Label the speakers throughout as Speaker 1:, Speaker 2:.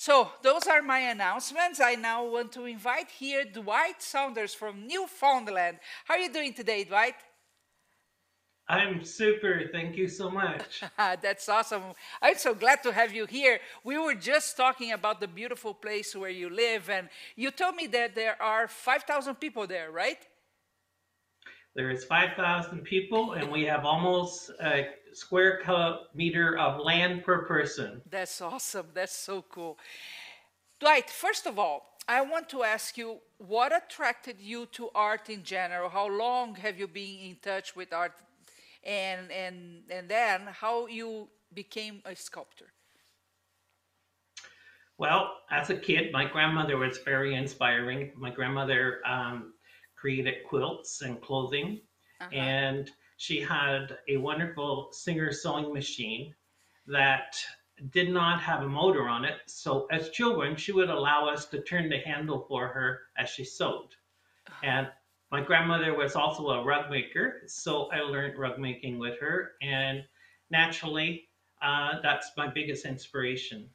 Speaker 1: So those are my announcements. I now want to invite here Dwight Saunders from Newfoundland. How are you doing today, Dwight?
Speaker 2: I'm super. Thank you so much.
Speaker 1: That's awesome. I'm so glad to have you here. We were just talking about the beautiful place where you live, and you told me that there are 5,000 people there, right?
Speaker 2: There is 5,000 people, and we have almost a square kilometer of land per person.
Speaker 1: That's awesome. That's so cool. Dwight, first of all, I want to ask you what attracted you to art in general? How long have you been in touch with art? And, and, and then how you became a sculptor?
Speaker 2: Well, as a kid, my grandmother was very inspiring. My grandmother um, created quilts and clothing. Uh-huh. And she had a wonderful Singer sewing machine that did not have a motor on it. So as children, she would allow us to turn the handle for her as she sewed. And my grandmother was also a rug maker, so I learned rug making with her. And naturally, uh, that's my biggest inspiration.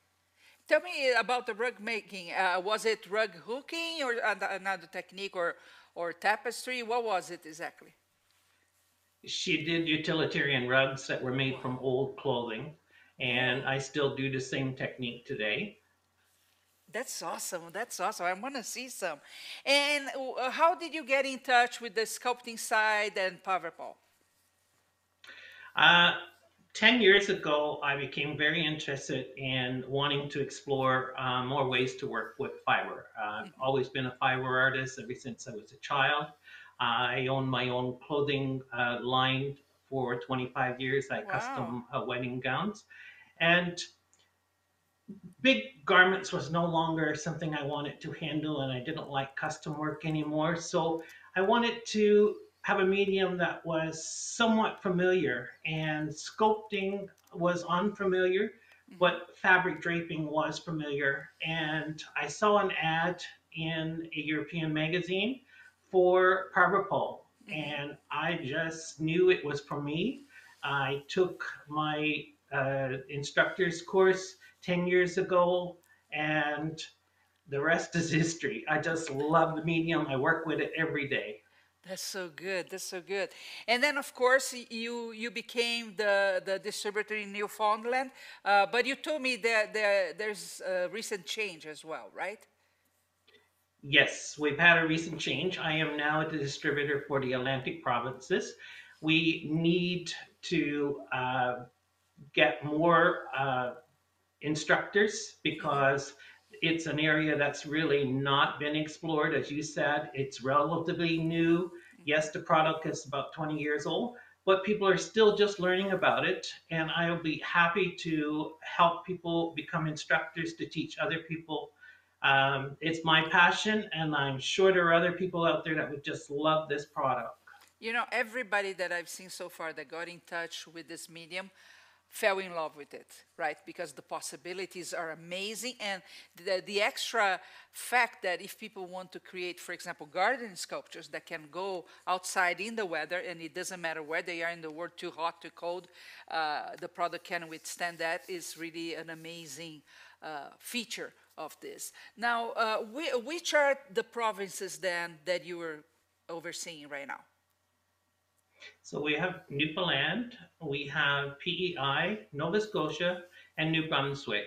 Speaker 1: Tell me about the rug making. Uh, was it rug hooking or another technique or or tapestry? What was it exactly?
Speaker 2: She did utilitarian rugs that were made from old clothing, and I still do the same technique today.
Speaker 1: That's awesome. That's awesome. I want to see some. And uh, how did you get in touch with the sculpting side and Paverpol?
Speaker 2: Uh, 10 years ago, I became very interested in wanting to explore uh, more ways to work with fiber. Uh, I've mm-hmm. always been a fiber artist ever since I was a child. I own my own clothing uh, line for 25 years. I wow. custom uh, wedding gowns. And big garments was no longer something I wanted to handle, and I didn't like custom work anymore. So I wanted to have a medium that was somewhat familiar, and sculpting was unfamiliar, mm-hmm. but fabric draping was familiar. And I saw an ad in a European magazine for Paverpol, mm-hmm. and I just knew it was for me. I took my uh, instructor's course 10 years ago, and the rest is history. I just love the medium. I work with it every day.
Speaker 1: That's so good. That's so good. And then, of course, you you became the the distributor in Newfoundland. Uh, but you told me that there, there's a recent change as well, right?
Speaker 2: Yes, we've had a recent change. I am now the distributor for the Atlantic provinces. We need to uh, get more uh, instructors because it's an area that's really not been explored. As you said, it's relatively new. Yes, the product is about 20 years old, but people are still just learning about it. And I'll be happy to help people become instructors to teach other people. Um, it's my passion, and I'm sure there are other people out there that would just love this product.
Speaker 1: You know, everybody that I've seen so far that got in touch with this medium fell in love with it, right? Because the possibilities are amazing. And the, the extra fact that if people want to create, for example, garden sculptures that can go outside in the weather, and it doesn't matter where they are in the world, too hot, too cold, uh, the product can withstand that is really an amazing uh, feature of this. Now, uh, we, which are the provinces then that you are overseeing right now?
Speaker 2: So we have Newfoundland, we have PEI, Nova Scotia, and New Brunswick.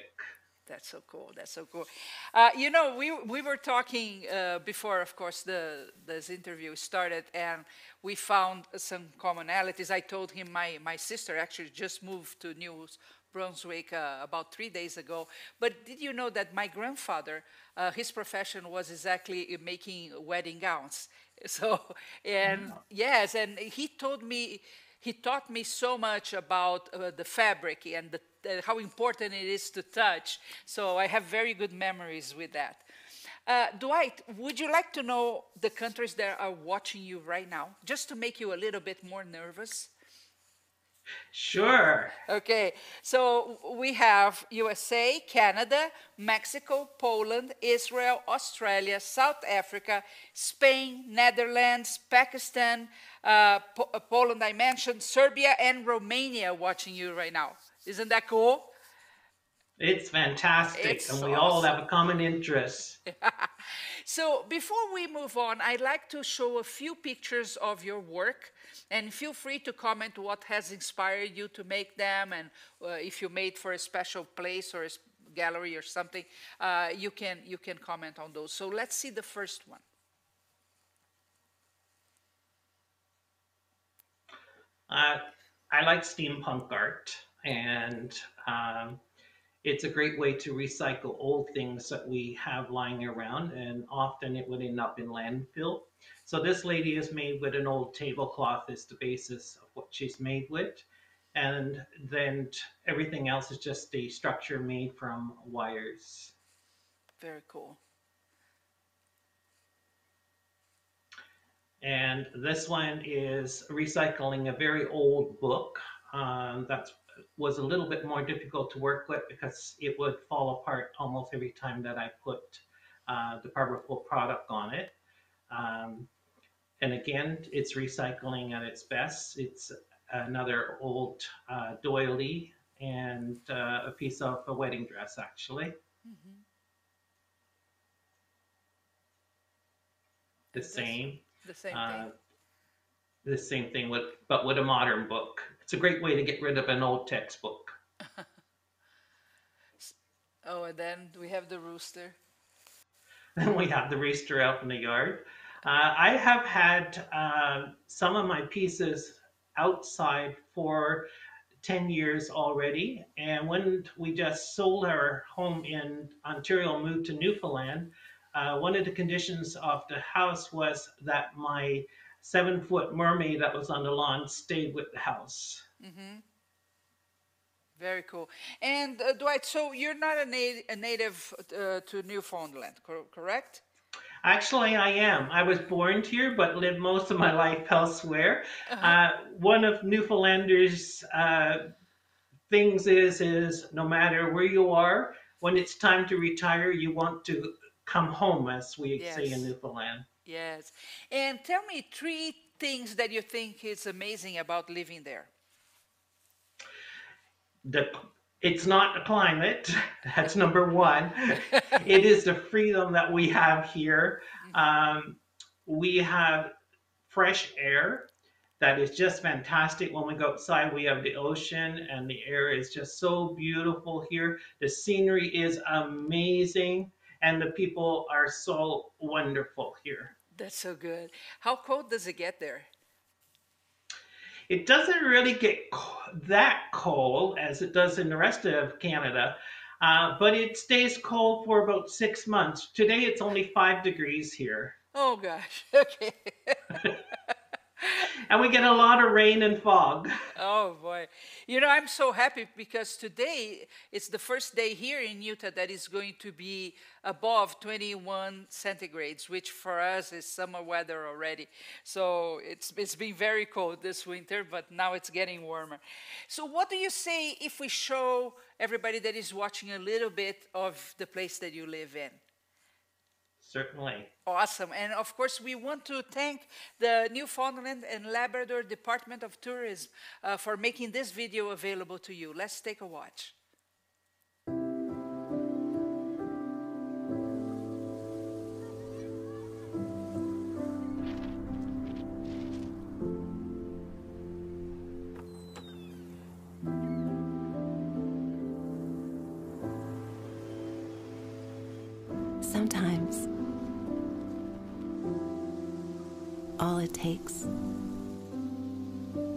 Speaker 1: That's so cool. That's so cool. Uh, you know, we, we were talking uh, before, of course, the, this interview started, and we found some commonalities. I told him my, my sister actually just moved to New Brunswick uh, about three days ago. But did you know that my grandfather, uh, his profession was exactly making wedding gowns? So, and yes, and he told me, he taught me so much about uh, the fabric and the, uh, how important it is to touch. So I have very good memories with that. Uh, Dwight, would you like to know the countries that are watching you right now, just to make you a little bit more nervous?
Speaker 2: Sure.
Speaker 1: Okay, so we have USA, Canada, Mexico, Poland, Israel, Australia, South Africa, Spain, Netherlands, Pakistan, uh, po uh, Poland, I mentioned, Serbia, and Romania watching you right now. Isn't that cool?
Speaker 2: It's fantastic,
Speaker 1: It's
Speaker 2: and we all have a common interest.
Speaker 1: So before we move on, I'd like to show a few pictures of your work and feel free to comment what has inspired you to make them and uh, if you made for a special place or a gallery or something, uh, you, can, you can comment on those. So let's see the first one.
Speaker 2: Uh, I like steampunk art, and um, it's a great way to recycle old things that we have lying around, and often it would end up in landfill. So this lady is made with an old tablecloth as the basis of what she's made with, and then everything else is just a structure made from wires.
Speaker 1: Very cool.
Speaker 2: And this one is recycling a very old book um, that was a little bit more difficult to work with because it would fall apart almost every time that I put uh, the Paverpol product on it. Um, and again, it's recycling at its best. It's another old uh, doily and uh, a piece of a wedding dress, actually.
Speaker 1: Mhm.
Speaker 2: The
Speaker 1: this-
Speaker 2: same.
Speaker 1: The same
Speaker 2: Uh,
Speaker 1: thing.
Speaker 2: the same thing with, but with a modern book. It's a great way to get rid of an old textbook.
Speaker 1: Oh, and then we have the rooster.
Speaker 2: Then we have the rooster out in the yard. Uh, I have had uh, some of my pieces outside for 10 years already. And when we just sold our home in Ontario and moved to Newfoundland, uh, one of the conditions of the house was that my seven foot mermaid that was on the lawn stayed with the house.
Speaker 1: hmm Very cool. And uh, Dwight, so you're not a, nat- a native uh, to Newfoundland, cor- correct?
Speaker 2: Actually, I am. I was born here, but lived most of my life elsewhere. Uh, one of Newfoundlanders' uh, things is is no matter where you are, when it's time to retire, you want to come home, as we say in
Speaker 1: Yes.
Speaker 2: Newfoundland.
Speaker 1: Yes. And tell me three things that you think is amazing about living there.
Speaker 2: The it's not the climate. That's number one. it is the freedom that we have here. Um, we have fresh air that is just fantastic. When we go outside, we have the ocean, and the air is just so beautiful here. The scenery is amazing, and the people are so wonderful here.
Speaker 1: That's so good. How cold does it get there?
Speaker 2: It doesn't really get that cold as it does in the rest of Canada, uh, but it stays cold for about six months. Today it's only five degrees here,
Speaker 1: Oh gosh. Okay.
Speaker 2: and we get a lot of rain and fog.
Speaker 1: oh boy. You know, I'm so happy because today it's the first day here in Utah that is going to be above 21 centigrades, which for us is summer weather already. So it's it's been very cold this winter, but now it's getting warmer. So what do you say if we show everybody that is watching a little bit of the place that you live in?
Speaker 2: Certainly.
Speaker 1: Awesome. And of course, we want to thank the Newfoundland and Labrador Department of Tourism uh, for making this video available to you. Let's take a watch.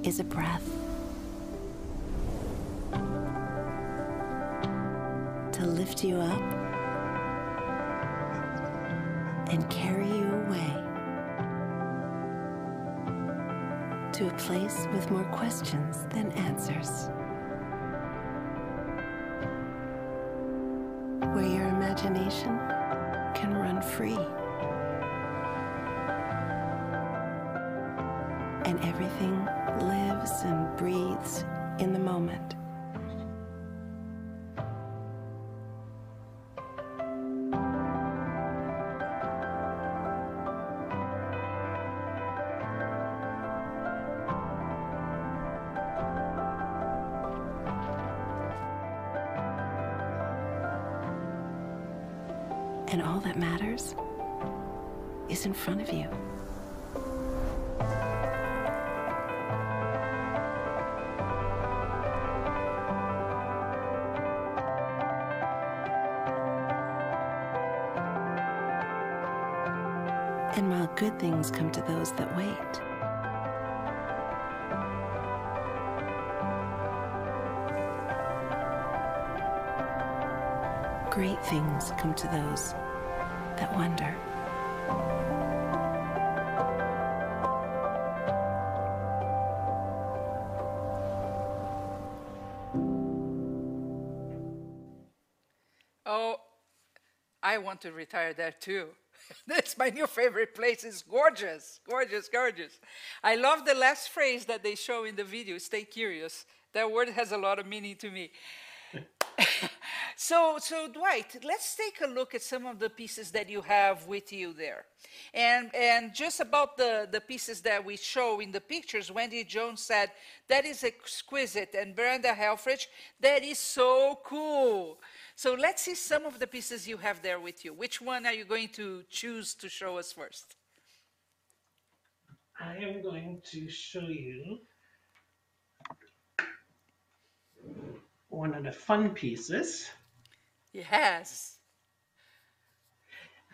Speaker 3: Is a breath to lift you up and carry you away to a place with more questions than answers. And all that matters is in front of you. And while good things come to those that wait, great things come to those that wonder.
Speaker 1: Oh, I want to retire there too. That's my new favorite place. It's gorgeous, gorgeous, gorgeous. I love the last phrase that they show in the video, stay curious. That word has a lot of meaning to me. So, so Dwight, let's take a look at some of the pieces that you have with you there. And, and just about the, the pieces that we show in the pictures, Wendy Jones said, that is exquisite. And Brenda Helfrich, that is so cool. So let's see some of the pieces you have there with you. Which one are you going to choose to show us first?
Speaker 2: I am going to show you one of the fun pieces.
Speaker 1: Yes.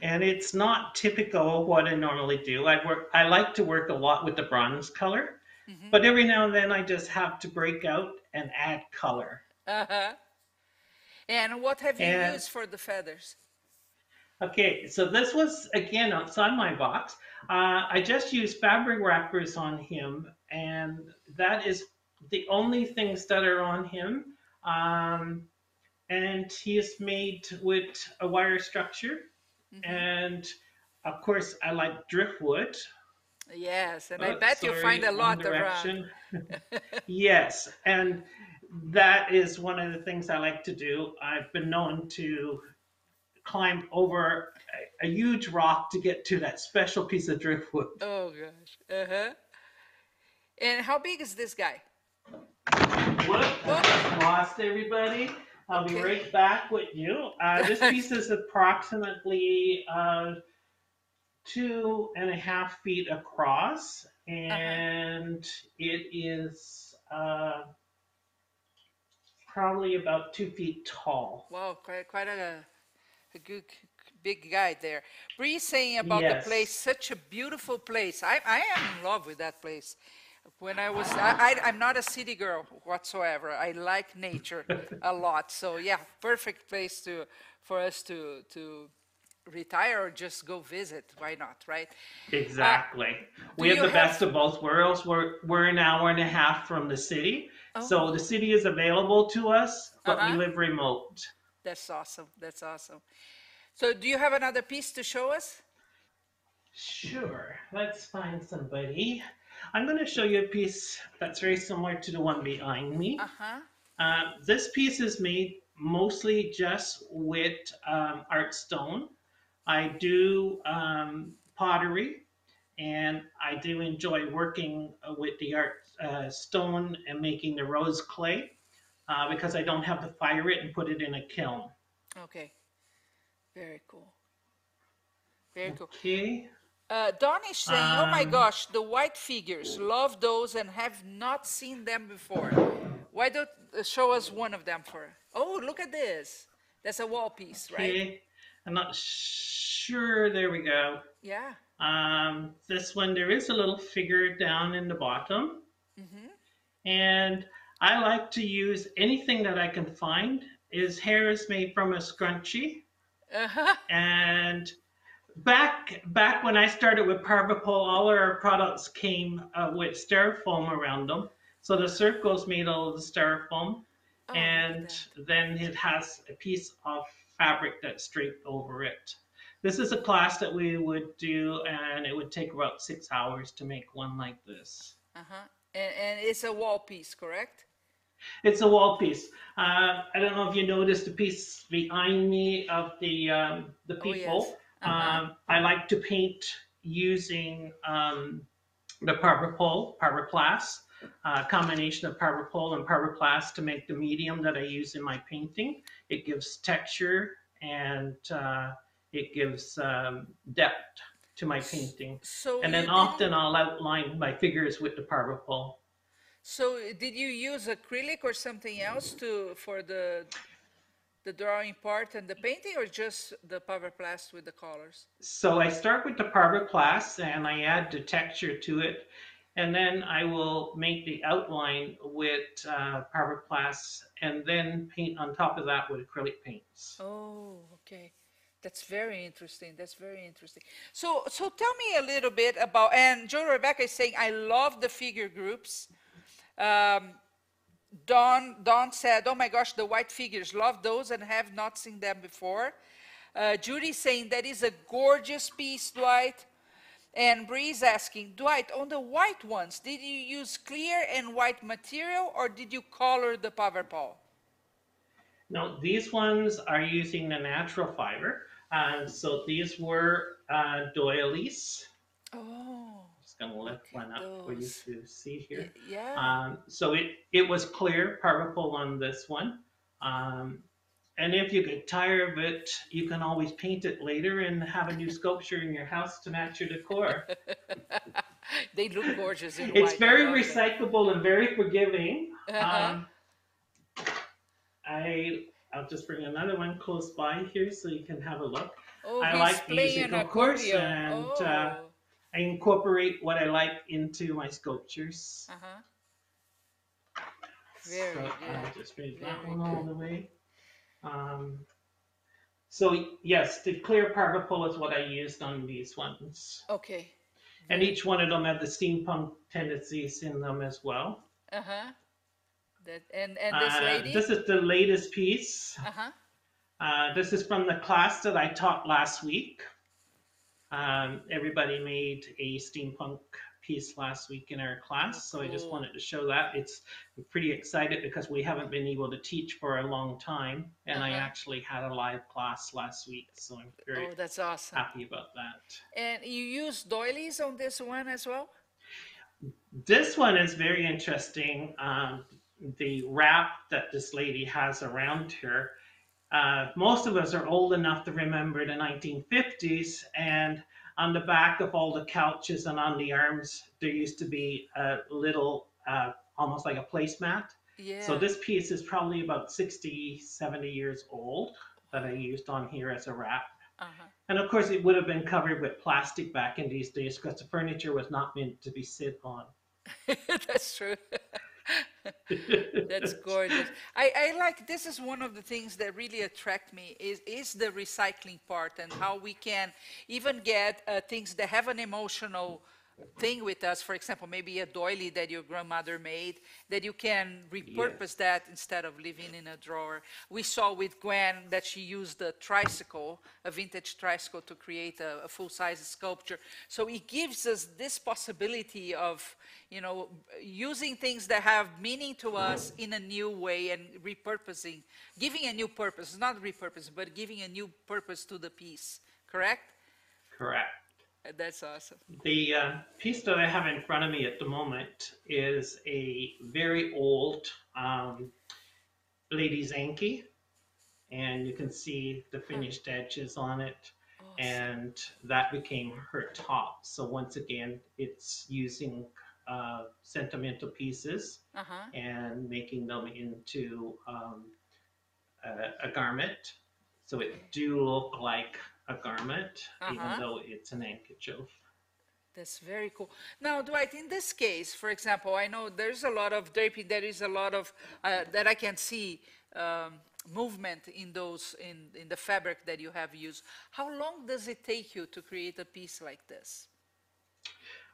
Speaker 2: And it's not typical what I normally do. I work I like to work a lot with the bronze color,
Speaker 1: Mm-hmm.
Speaker 2: but every now and then I just have to break out and add color.
Speaker 1: Uh-huh. And what have you
Speaker 2: And-
Speaker 1: used for the feathers?
Speaker 2: Okay, so this was again outside my box. Uh, I just used fabric wrappers on him, and that is the only things that are on him. Um, and he is made with a wire structure,
Speaker 1: Mm-hmm.
Speaker 2: and of course I like driftwood.
Speaker 1: Yes, and I
Speaker 2: Oh,
Speaker 1: bet you find a lot around.
Speaker 2: yes, and that is one of the things I like to do. I've been known to climb over a, a huge rock to get to that special piece of driftwood.
Speaker 1: Oh gosh. Uh-huh. And how big is this guy?
Speaker 2: Whoop, just lost everybody. I'll be right back with you. Uh, this piece is approximately uh, two and a half feet across, and it is uh, probably about two feet tall.
Speaker 1: Wow, quite quite a, a good big guy there. Bree saying about
Speaker 2: Yes.
Speaker 1: the place, such a beautiful place. I, I am in love with that place. When I was, I, I, I'm not a city girl whatsoever. I like nature a lot. So yeah, perfect place to for us to to retire or just go visit. Why not, right?
Speaker 2: Exactly. we have the
Speaker 1: have-
Speaker 2: best of both worlds. We're we're an hour and a half from the city,
Speaker 1: Oh.
Speaker 2: so the city is available to us, but
Speaker 1: Uh-huh.
Speaker 2: we live remote.
Speaker 1: That's awesome. That's awesome. So do you have another piece to show us?
Speaker 2: Sure. Let's find somebody. I'm going to show you a piece that's very similar to the one behind me.
Speaker 1: Uh-huh.
Speaker 2: Uh, this piece is made mostly just with um, art stone. I do um, pottery, and I do enjoy working uh, with the art uh, stone and making the rose clay uh, because I don't have to fire it and put it in a kiln.
Speaker 1: Okay. Very cool. Very cool.
Speaker 2: Okay.
Speaker 1: Uh, Don is saying, oh my
Speaker 2: Um,
Speaker 1: gosh, the white figures, love those and have not seen them before. Why don't uh, show us one of them for? Oh, look at this. That's a wall piece, right?
Speaker 2: Okay. I'm not sure. There we go.
Speaker 1: Yeah.
Speaker 2: Um, this one, there is a little figure down in the bottom. mm-hmm. And I like to use anything that I can find. His hair is made from a scrunchie.
Speaker 1: Uh-huh.
Speaker 2: And back back when I started with Paverpol, all our products came uh, with styrofoam around them. So the circle's made all of the styrofoam.
Speaker 1: Oh,
Speaker 2: and then it has a piece of fabric that's draped over it. This is a class that we would do, and it would take about six hours to make one like this.
Speaker 1: Uh-huh. And, and it's a wall piece, correct?
Speaker 2: It's a wall piece. Uh, I don't know if you noticed the piece behind me of the um, the
Speaker 1: Oh, yes. Uh-huh.
Speaker 2: Um, I like to paint using um, the Paverpol, Paverplast, uh, combination of Paverpol and Paverplast to make the medium that I use in my painting. It gives texture and uh, it gives um, depth to my painting.
Speaker 1: So
Speaker 2: And then often I'll outline my figures with the Paverpol.
Speaker 1: So did you use acrylic or something else to for the the drawing part and the painting, or just the Paverplast with the colors?
Speaker 2: So I start with the Paverplast and I add the texture to it. And then I will make the outline with uh, Paverplast and then paint on top of that with acrylic paints.
Speaker 1: Oh, okay. That's very interesting. That's very interesting. So, so tell me a little bit about. And Joe Rebecca is saying, I love the figure groups. Um, Don, Don said, "Oh my gosh, the white figures, love those and have not seen them before." Uh, Judy saying that is a gorgeous piece, Dwight. And Bree's asking, Dwight, on the white ones, did you use clear and white material or did you color the Paverpol?
Speaker 2: Now, these ones are using the natural fiber. Uh, so these were uh, doilies.
Speaker 1: Oh,
Speaker 2: Just gonna lift one up for you to see here.
Speaker 1: yeah.
Speaker 2: Um, so it, it was clear Paverpol on this one. Um, and if you get tired of it, you can always paint it later and have a new sculpture in your house to match your decor.
Speaker 1: they look gorgeous in
Speaker 2: it's
Speaker 1: white.
Speaker 2: Very recyclable and very forgiving.
Speaker 1: Uh-huh.
Speaker 2: Um, I I'll just bring another one close by here so you can have a look.
Speaker 1: oh,
Speaker 2: I like
Speaker 1: playing
Speaker 2: music, of course, and,
Speaker 1: oh.
Speaker 2: uh, I incorporate what I like into my sculptures.
Speaker 1: uh-huh. Very
Speaker 2: so
Speaker 1: good.
Speaker 2: I'll just move that
Speaker 1: Very
Speaker 2: one all the way. Um, so yes, the clear Paverpol is what I used on these ones.
Speaker 1: Okay.
Speaker 2: And each one of them had the steampunk tendencies in them as well.
Speaker 1: Uh-huh. That and and this
Speaker 2: Uh,
Speaker 1: lady?
Speaker 2: this is the latest piece.
Speaker 1: uh-huh.
Speaker 2: Uh, this is from the class that I taught last week. Um, everybody made a steampunk piece last week in our class, so I just wanted to show that. It's I'm pretty excited because we haven't been able to teach for a long time, and I
Speaker 1: Uh-huh.
Speaker 2: actually had a live class last week, so I'm very
Speaker 1: Oh, that's awesome.
Speaker 2: happy about that.
Speaker 1: And you use doilies on this one as well?
Speaker 2: This one is very interesting. Um, the wrap that this lady has around her. Uh, most of us are old enough to remember the 1950s, and on the back of all the couches and on the arms, there used to be a little, uh, almost like a placemat.
Speaker 1: Yeah.
Speaker 2: So this piece is probably about 60, 70 years old that I used on here as a wrap.
Speaker 1: uh-huh.
Speaker 2: And of course, it would have been covered with plastic back in these days because the furniture was not meant to be sit on.
Speaker 1: That's true. That's gorgeous. I, I like this is one of the things that really attract me is is the recycling part and how we can even get uh, things that have an emotional thing with us. For example, maybe a doily that your grandmother made that you can repurpose that instead of leaving in a drawer. We saw with Gwen that she used a tricycle, a vintage tricycle, to create a, a full-size sculpture. So it gives us this possibility of, you know, using things that have meaning to us in a new way and repurposing, giving a new purpose, not repurposing, but giving a new purpose to the piece. Correct?
Speaker 2: Correct.
Speaker 1: That's awesome.
Speaker 2: The uh, piece that I have in front of me at the moment is a very old um, lady's Anki. And you can see the finished edges on it. And that became her top. So once again, it's using uh, sentimental pieces
Speaker 1: Uh-huh.
Speaker 2: and making them into um, a, a garment. So it do look like a garment,
Speaker 1: Uh-huh.
Speaker 2: even though it's an handkerchief.
Speaker 1: That's very cool. Now, Dwight, in this case, for example, I know there's a lot of draping, there is a lot of, uh, that I can see um, movement in those, in, in the fabric that you have used. How long does it take you to create a piece like this?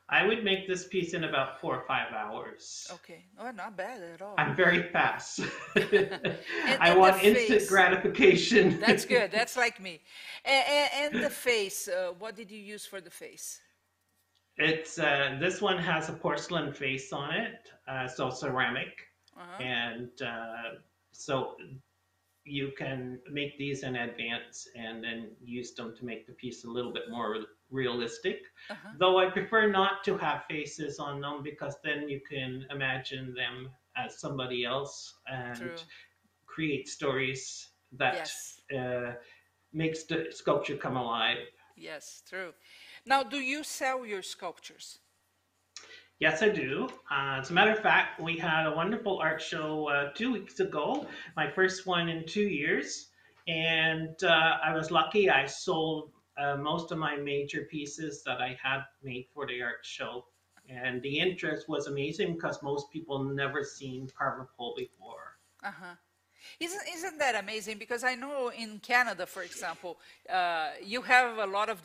Speaker 2: I would make this piece in about four or five hours.
Speaker 1: Okay, oh, not bad at all.
Speaker 2: I'm very fast. I want
Speaker 1: the
Speaker 2: instant
Speaker 1: face.
Speaker 2: gratification.
Speaker 1: That's good, that's like me. And, and the face, uh, what did you use for the face?
Speaker 2: It's uh, this one has a porcelain face on it, uh, so ceramic,
Speaker 1: Uh-huh.
Speaker 2: and uh, so you can make these in advance and then use them to make the piece a little bit more realistic.
Speaker 1: Uh-huh.
Speaker 2: Though I prefer not to have faces on them because then you can imagine them as somebody else and
Speaker 1: True.
Speaker 2: create stories that
Speaker 1: Yes.
Speaker 2: uh, makes the sculpture come alive.
Speaker 1: Yes, true. Now, do you sell your sculptures?
Speaker 2: Yes, I do. Uh, as a matter of fact, we had a wonderful art show uh, two weeks ago, my first one in two years. And uh, I was lucky, I sold uh, most of my major pieces that I had made for the art show. And the interest was amazing because most people never seen Paverpol before.
Speaker 1: Uh-huh. Isn't, isn't that amazing? Because I know in Canada, for example, uh, you have a lot of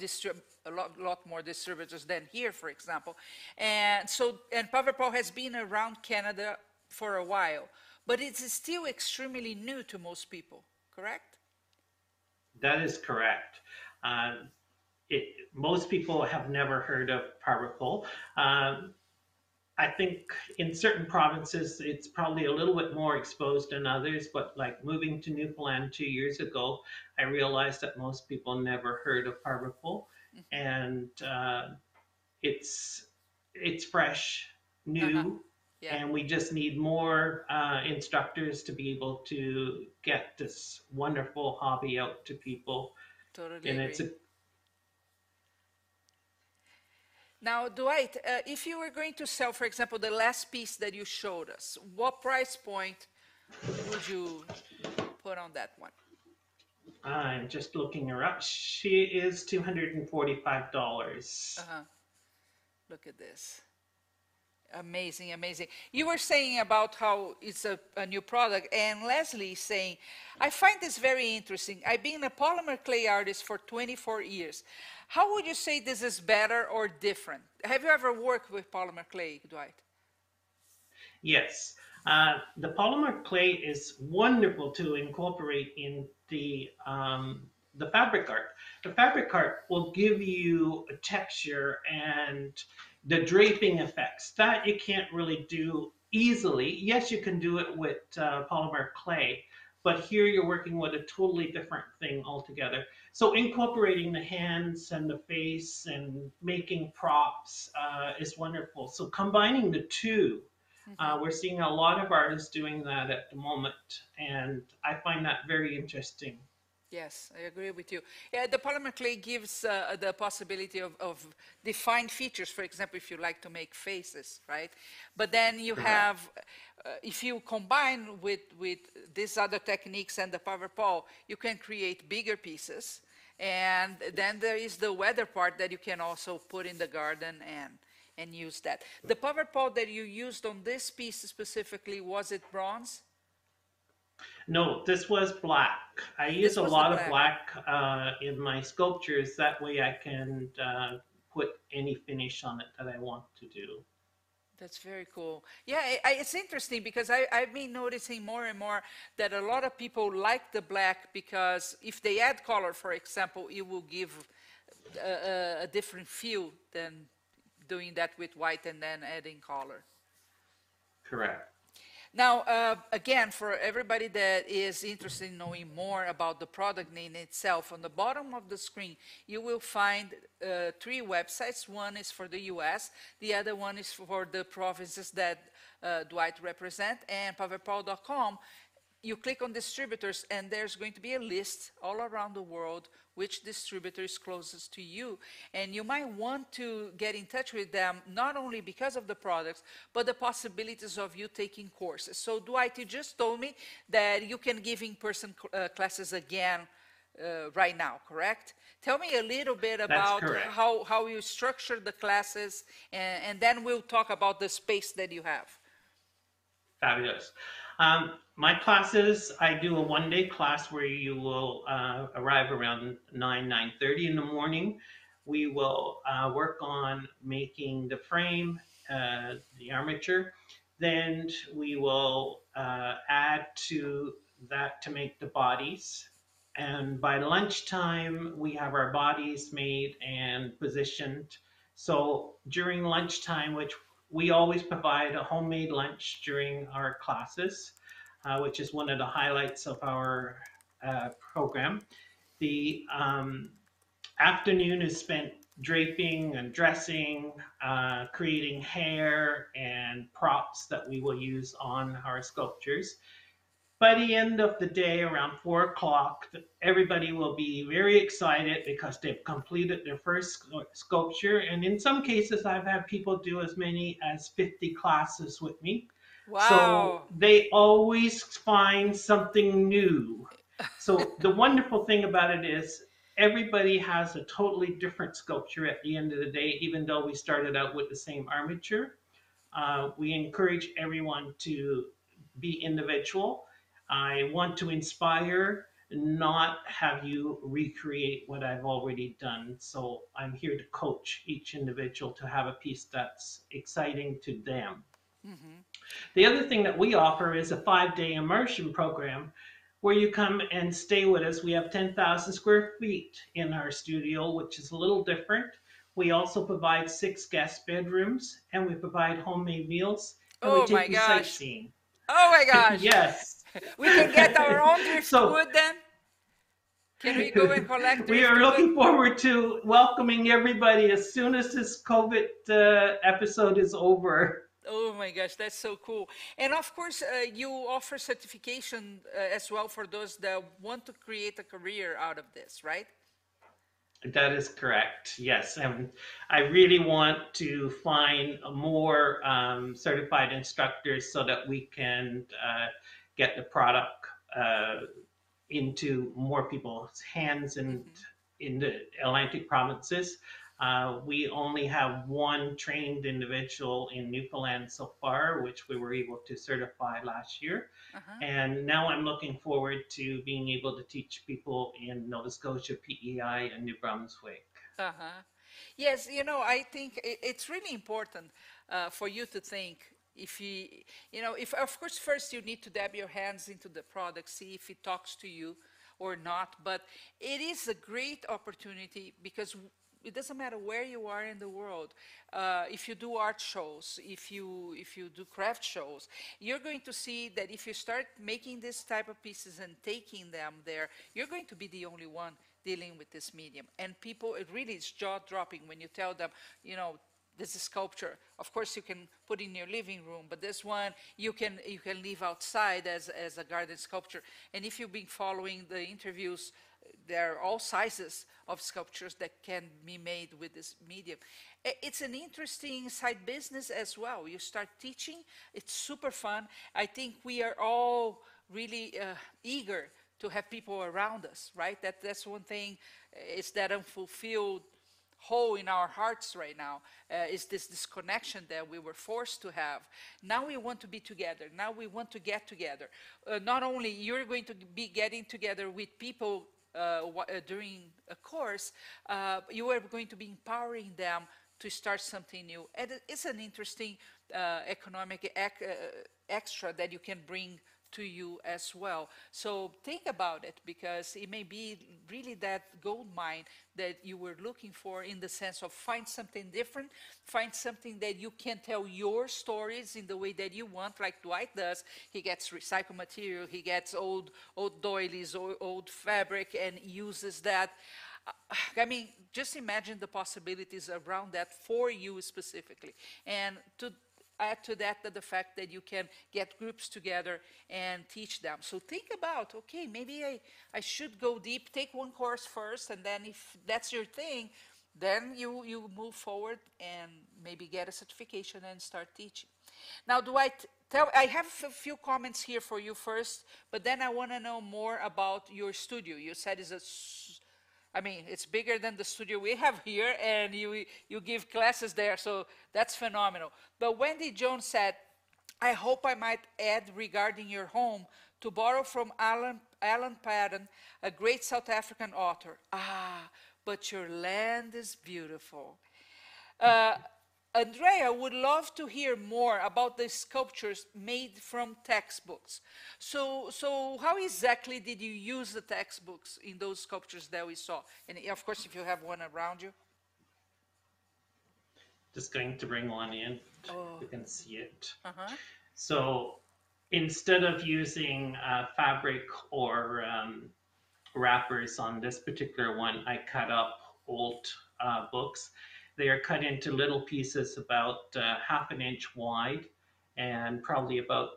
Speaker 1: a lot, lot more distributors than here, for example. And so, and Paverpol has been around Canada for a while, but it's still extremely new to most people, correct?
Speaker 2: That is correct. Uh, it, most people have never heard of Pole. Um, I think in certain provinces it's probably a little bit more exposed than others, but like moving to Newfoundland two years ago, I realized that most people never heard of Parver mm-hmm. and uh, it's it's fresh, new, uh-huh. yeah. and we just need more uh, instructors to be able to get this wonderful hobby out to people.
Speaker 1: Totally and agree. it's a Now, Dwight, uh, if you were going to sell, for example, the last piece that you showed us, what price point would you put on that one?
Speaker 2: I'm just looking her up. She is $245. Uh-huh.
Speaker 1: Look at this. Amazing, amazing. You were saying about how it's a, a, new product, and Leslie is saying, I find this very interesting. I've been a polymer clay artist for 24 years. How would you say this is better or different? Have you ever worked with polymer clay, Dwight?
Speaker 2: Yes. Uh, the polymer clay is wonderful to incorporate in the um, the fabric art. The fabric art will give you a texture and the draping effects that you can't really do easily. Yes, you can do it with uh, polymer clay, but here you're working with a totally different thing altogether. So incorporating the hands and the face and making props uh, is wonderful. So combining the 2 uh, mm-hmm. we're seeing a lot of artists doing that at the moment, and I find that very interesting.
Speaker 1: Yes, I agree with you. Yeah, the polymer clay gives uh, the possibility of, of, defined features, for example, if you like to make faces, right? But then you have, uh, if you combine with, with these other techniques and the Paverpol, you can create bigger pieces. And then there is the weather part that you can also put in the garden and, and use that. The Paverpol that you used on this piece specifically, was it bronze?
Speaker 2: No, this was black. I use a lot of black uh, in my sculptures. That way I can uh, put any finish on it that I want to do.
Speaker 1: That's very cool. Yeah, I, it's interesting because I, I've been noticing more and more that a lot of people like the black because if they add color, for example, it will give a, a, a different feel than doing that with white and then adding color.
Speaker 2: Correct.
Speaker 1: Now, uh, again, for everybody that is interested in knowing more about the product name itself, on the bottom of the screen, you will find uh, three websites. One is for the US, the other one is for the provinces that uh, Dwight represent, and paverpol.com you click on distributors and there's going to be a list all around the world which distributor is closest to you. And you might want to get in touch with them not only because of the products, but the possibilities of you taking courses. So Dwight, you just told me that you can give in-person uh, classes again uh, right now, correct? Tell me a little bit about how, how you structure the classes, and, and then we'll talk about the space that you have.
Speaker 2: Fabulous. Um, my classes, I do a one-day class where you will uh, arrive around 9, 9.30 in the morning. We will uh, work on making the frame, uh, the armature. Then we will uh, add to that to make the bodies. And by lunchtime, we have our bodies made and positioned. So during lunchtime, which we always provide a homemade lunch during our classes, uh, which is one of the highlights of our uh, program. The um, afternoon is spent draping and dressing, uh, creating hair and props that we will use on our sculptures. by the end of the day, around four o'clock, everybody will be very excited because they've completed their first sculpture. And in some cases, I've had people do as many as 50 classes with me.
Speaker 1: Wow.
Speaker 2: So they always find something new. So the wonderful thing about it is everybody has a totally different sculpture at the end of the day, even though we started out with the same armature. Uh, we encourage everyone to be individual I want to inspire, not have you recreate what I've already done. So I'm here to coach each individual to have a piece that's exciting to them. Mm-hmm. The other thing that we offer is a five day immersion program where you come and stay with us. We have 10,000 square feet in our studio, which is a little different. We also provide six guest bedrooms and we provide homemade meals and
Speaker 1: oh
Speaker 2: we take
Speaker 1: my
Speaker 2: you
Speaker 1: gosh.
Speaker 2: sightseeing.
Speaker 1: Oh my gosh.
Speaker 2: yes
Speaker 1: we can get our own driftwood
Speaker 2: So-
Speaker 1: then? Can we go and collect
Speaker 2: We are looking forward to welcoming everybody as soon as this COVID uh, episode is over.
Speaker 1: Oh my gosh, that's so cool. And of course, uh, you offer certification uh, as well for those that want to create a career out of this, right?
Speaker 2: That is correct. Yes, and I really want to find more um, certified instructors so that we can uh, get the product uh, into more people's hands and in the Atlantic provinces. Uh, we only have one trained individual in Newfoundland so far, which we were able to certify last year.
Speaker 1: Uh-huh.
Speaker 2: And now I'm looking forward to being able to teach people in Nova Scotia, PEI, and New Brunswick.
Speaker 1: Uh-huh. Yes, you know, I think it's really important uh, for you to think if you, you know, if of course first you need to dab your hands into the product, see if it talks to you or not. But it is a great opportunity because it doesn't matter where you are in the world. Uh, if you do art shows, if you if you do craft shows, you're going to see that if you start making this type of pieces and taking them there, you're going to be the only one dealing with this medium. And people, it really is jaw dropping when you tell them, you know, this is sculpture. Of course, you can put in your living room, but this one you can you can leave outside as as a garden sculpture. And if you've been following the interviews, there are all sizes of sculptures that can be made with this medium. It's an interesting side business as well. You start teaching; it's super fun. I think we are all really uh, eager to have people around us, right? That that's one thing. uh, Is that unfulfilled hole in our hearts right now uh, is this disconnection that we were forced to have. Now we want to be together. Now we want to get together. Uh, not only you're going to be getting together with people during a course, uh, you are going to be empowering them to start something new. And it's an interesting uh, economic ec- uh, extra that you can bring to you as well. So think about it because it may be really that gold mine that you were looking for in the sense of find something different, find something that you can tell your stories in the way that you want, like Dwight does. He gets recycled material, he gets old old doilies, old, old fabric, and uses that. Uh, I mean, just imagine the possibilities around that for you specifically. And to add to that the, the fact that you can get groups together and teach them. So think about, okay, maybe I, I should go deep, take one course first, and then if that's your thing, then you, you move forward and maybe get a certification and start teaching. Now, do I tell, I have a few comments here for you first, but then I want to know more about your studio. You said it's a I mean, it's bigger than the studio we have here, and you, you give classes there, so that's phenomenal. But Wendy Jones said, I hope I might add regarding your home to borrow from Alan, Alan Paton, a great South African author. Ah, but your land is beautiful. Uh, Andrea would love to hear more about the sculptures made from textbooks. So, so how exactly did you use the textbooks in those sculptures that we saw? And of course, if you have one around you.
Speaker 2: Just going to bring one in.
Speaker 1: Oh.
Speaker 2: You can see it.
Speaker 1: Uh-huh.
Speaker 2: So instead of using uh, fabric or um, wrappers on this particular one, I cut up old uh, books. They are cut into little pieces about uh, half an inch wide and probably about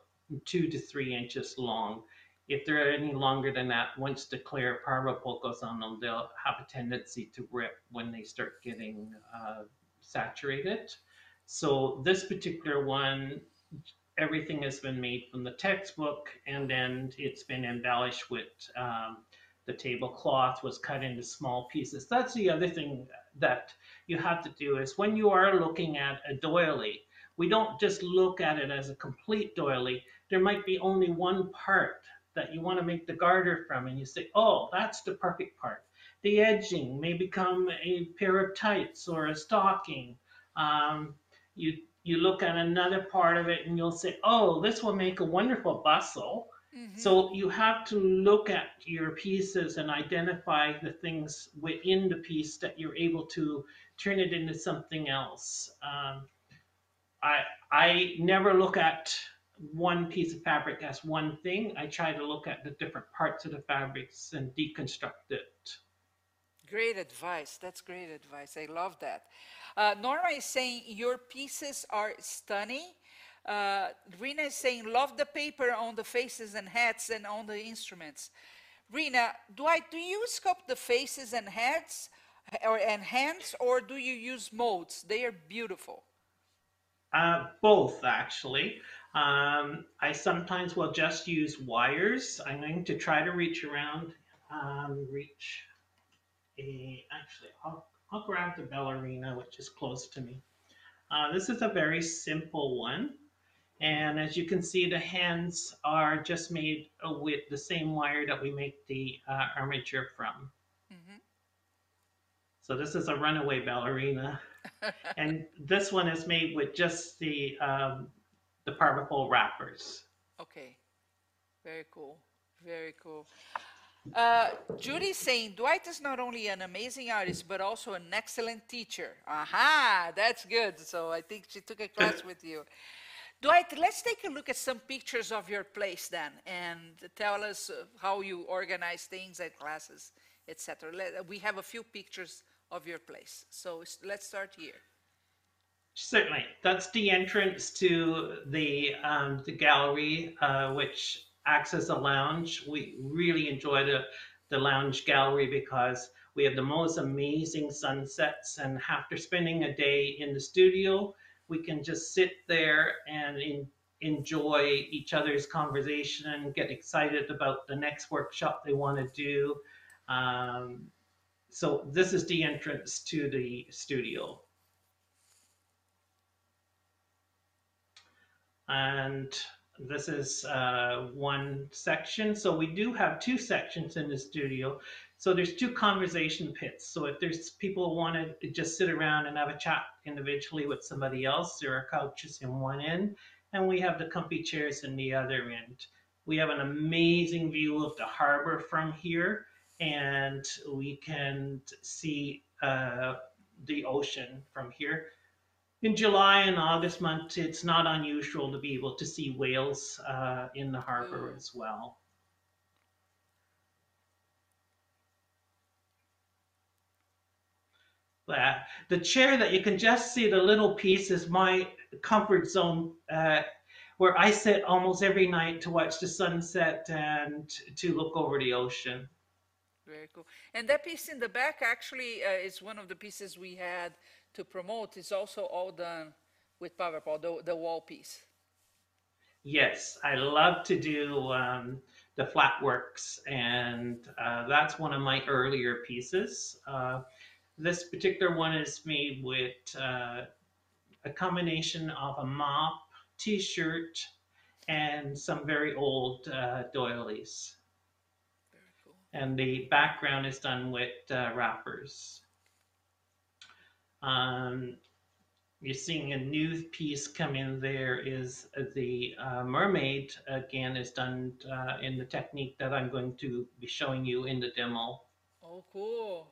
Speaker 2: two to three inches long. if they're any longer than that, once the clear parva goes on them, they'll have a tendency to rip when they start getting uh, saturated. So this particular one, everything has been made from the textbook and then it's been embellished with um, the tablecloth was cut into small pieces. That's the other thing that you have to do is when you are looking at a doily, we don't just look at it as a complete doily. There might be only one part that you want to make the garter from and you say, oh, that's the perfect part. The edging may become a pair of tights or a stocking. Um, you, you look at another part of it and you'll say, oh, this will make a wonderful bustle. Mm-hmm. So you have to look at your pieces and identify the things within the piece that you're able to turn it into something else. Um, I I never look at one piece of fabric as one thing. I try to look at the different parts of the fabrics and deconstruct it.
Speaker 1: Great advice. That's great advice. I love that. Uh, Norma is saying your pieces are stunning. Uh, Rena is saying love the paper on the faces and hats and on the instruments. Rina, do I do you sculpt the faces and heads or and hands or do you use molds? They are beautiful.
Speaker 2: Uh, both actually. Um, I sometimes will just use wires. I'm going to try to reach around, um, reach a, actually, I'll, I'll grab the ballerina, which is close to me. Uh, this is a very simple one. And as you can see, the hands are just made with the same wire that we make the uh, armature from. Mm -hmm. So this is a runaway ballerina. and this one is made with just the um, the Paverpol wrappers.
Speaker 1: Okay, very cool, very cool. Uh, Judy's saying Dwight is not only an amazing artist, but also an excellent teacher. Aha, that's good. So I think she took a class with you. Dwight, let's take a look at some pictures of your place then and tell us uh, how you organize things at classes, etc. We have a few pictures of your place. So let's start here.
Speaker 2: Certainly, that's the entrance to the um, the gallery, uh, which acts as a lounge. We really enjoy the the lounge gallery because we have the most amazing sunsets, and after spending a day in the studio, we can just sit there and in, enjoy each other's conversation and get excited about the next workshop they want to do. Um, so this is the entrance to the studio. And this is uh, one section. So we do have two sections in the studio. So there's two conversation pits. So if there's people want to just sit around and have a chat individually with somebody else, there are couches in one end, and we have the comfy chairs in the other end. We have an amazing view of the harbor from here, and we can see uh, the ocean from here in July and August months, it's not unusual to be able to see whales uh, in the harbor as well. Uh, the chair that you can just see the little piece is my comfort zone uh, where I sit almost every night to watch the sunset and to look over the ocean.
Speaker 1: Very cool. And that piece in the back actually uh, is one of the pieces we had to promote is also all done with Paverpol, the, the wall piece.
Speaker 2: Yes, I love to do um, the flat works, and uh, that's one of my earlier pieces. Uh, this particular one is made with uh, a combination of a mop, t-shirt, and some very old uh, doilies. Cool. And the background is done with uh, wrappers. Um, you're seeing a new piece come in there is the uh, mermaid again is done uh, in the technique that I'm going to be showing you in the demo.
Speaker 1: Oh, cool.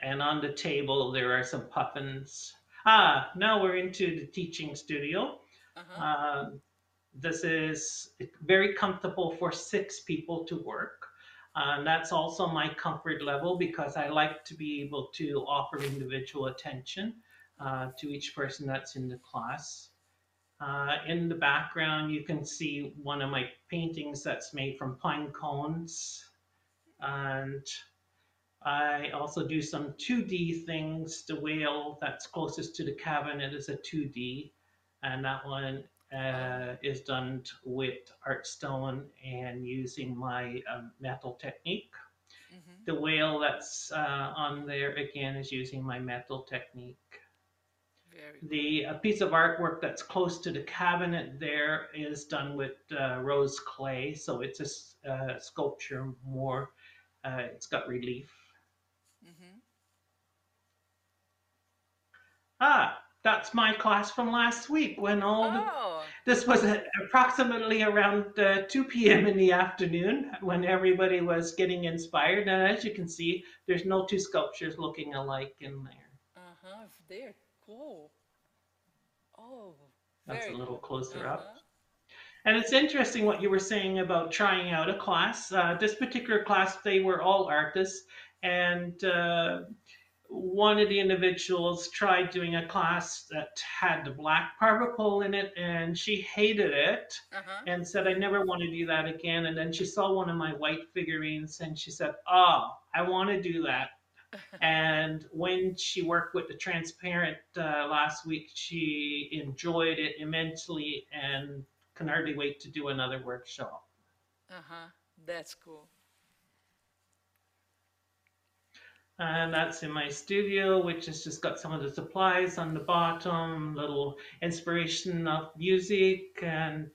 Speaker 2: And on the table, there are some puffins. Ah, now we're into the teaching studio. Uh-huh. Uh, this is very comfortable for six people to work. And that's also my comfort level because I like to be able to offer individual attention uh, to each person that's in the class. Uh, in the background, you can see one of my paintings that's made from pine cones. And I also do some 2D things. The whale that's closest to the cabinet is a 2D, and that one uh, is done with art stone and using my um, metal technique.
Speaker 1: Mhm.
Speaker 2: The whale that's uh, on there again is using my metal technique. The uh, piece of artwork that's close to the cabinet there is done with uh, rose clay, so it's a uh, sculpture more. Uh, it's got relief. Ah, that's my class from last week when all the,
Speaker 1: Oh,
Speaker 2: this was at approximately around uh, 2 p.m. in the afternoon when everybody was getting inspired. And as you can see, there's no two sculptures looking alike in there.
Speaker 1: uh-huh, they're cool. Oh,
Speaker 2: That's a little
Speaker 1: cool.
Speaker 2: closer
Speaker 1: Uh-huh.
Speaker 2: up. And it's interesting what you were saying about trying out a class. Uh, this particular class, they were all artists, and uh, one of the individuals tried doing a class that had the black particle in it, and she hated it
Speaker 1: Uh-huh.
Speaker 2: and said, I never want to do that again. And then she saw one of my white figurines and she said, Oh, I want to do that. and when she worked with the transparent uh, last week, she enjoyed it immensely and can hardly wait to do another workshop.
Speaker 1: Uh-huh. That's cool.
Speaker 2: And that's in my studio, which has just got some of the supplies on the bottom, little inspiration of music, and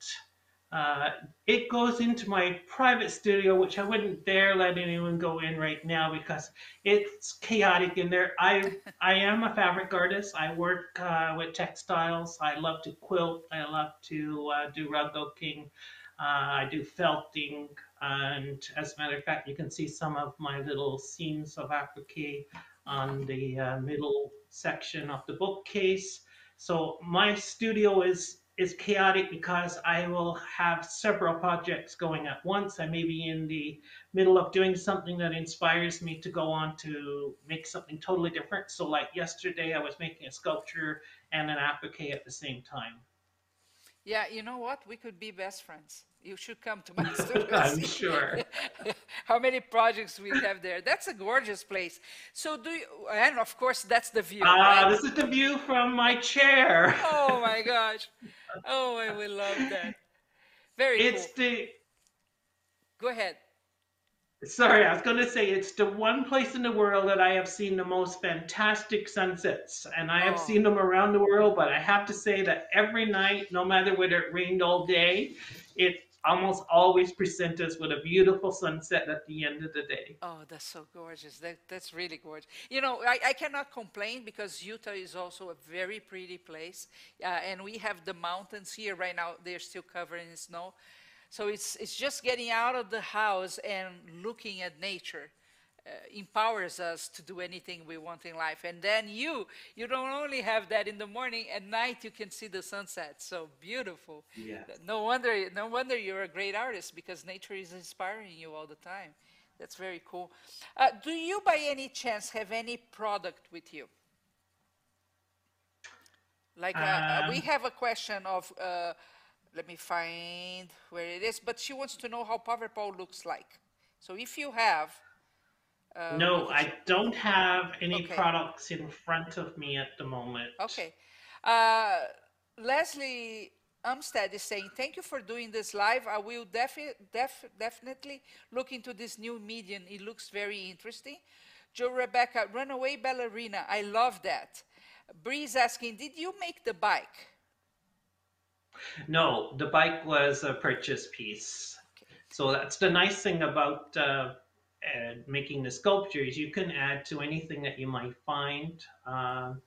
Speaker 2: uh, it goes into my private studio, which I wouldn't dare let anyone go in right now because it's chaotic in there. I I am a fabric artist. I work uh, with textiles. I love to quilt. I love to uh, do rug hooking. Uh, I do felting, and as a matter of fact, you can see some of my little seams of applique on the uh, middle section of the bookcase. So my studio is is chaotic because I will have several projects going at once. I may be in the middle of doing something that inspires me to go on to make something totally different. So like yesterday, I was making a sculpture and an applique at the same time.
Speaker 1: Yeah, you know what? We could be best friends. You should come to my studio.
Speaker 2: I'm sure.
Speaker 1: How many projects we have there? That's a gorgeous place. So do you? And of course, that's the view.
Speaker 2: Ah,
Speaker 1: right?
Speaker 2: this is the view from my chair.
Speaker 1: Oh my gosh! Oh, I will love that. Very
Speaker 2: It's
Speaker 1: cool.
Speaker 2: the
Speaker 1: Go ahead.
Speaker 2: Sorry, I was going to say it's the one place in the world that I have seen the most fantastic sunsets. And I have
Speaker 1: Oh.
Speaker 2: seen them around the world, but I have to say that every night, no matter whether it rained all day, it almost always presents us with a beautiful sunset at the end of the day.
Speaker 1: Oh, that's so gorgeous. That, that's really gorgeous. You know, I, I cannot complain because Utah is also a very pretty place. Uh, and we have the mountains here right now. They're still covered in snow. So it's, it's just getting out of the house and looking at nature uh, empowers us to do anything we want in life. And then you, you don't only have that in the morning, at night you can see the sunset. So beautiful.
Speaker 2: Yes.
Speaker 1: No wonder, no wonder you're a great artist because nature is inspiring you all the time. That's very cool. Uh, do you, by any chance, have any product with you? Like uh, uh, we
Speaker 2: Um,
Speaker 1: have a question of, uh, let me find where it is, but she wants to know how Paverpol looks like. So if you have, uh,
Speaker 2: no, I don't have any
Speaker 1: Okay.
Speaker 2: products in front of me at the moment.
Speaker 1: Okay. Uh, Leslie Umstead is saying, thank you for doing this live. I will defi- def- definitely look into this new medium. It looks very interesting. Joe Rebecca, Runaway Ballerina. I love that. Bree's asking, did you make the bike?
Speaker 2: No, the bike was a purchase piece. So that's the nice thing about uh, uh, making the sculptures. You can add to anything that you might find. Um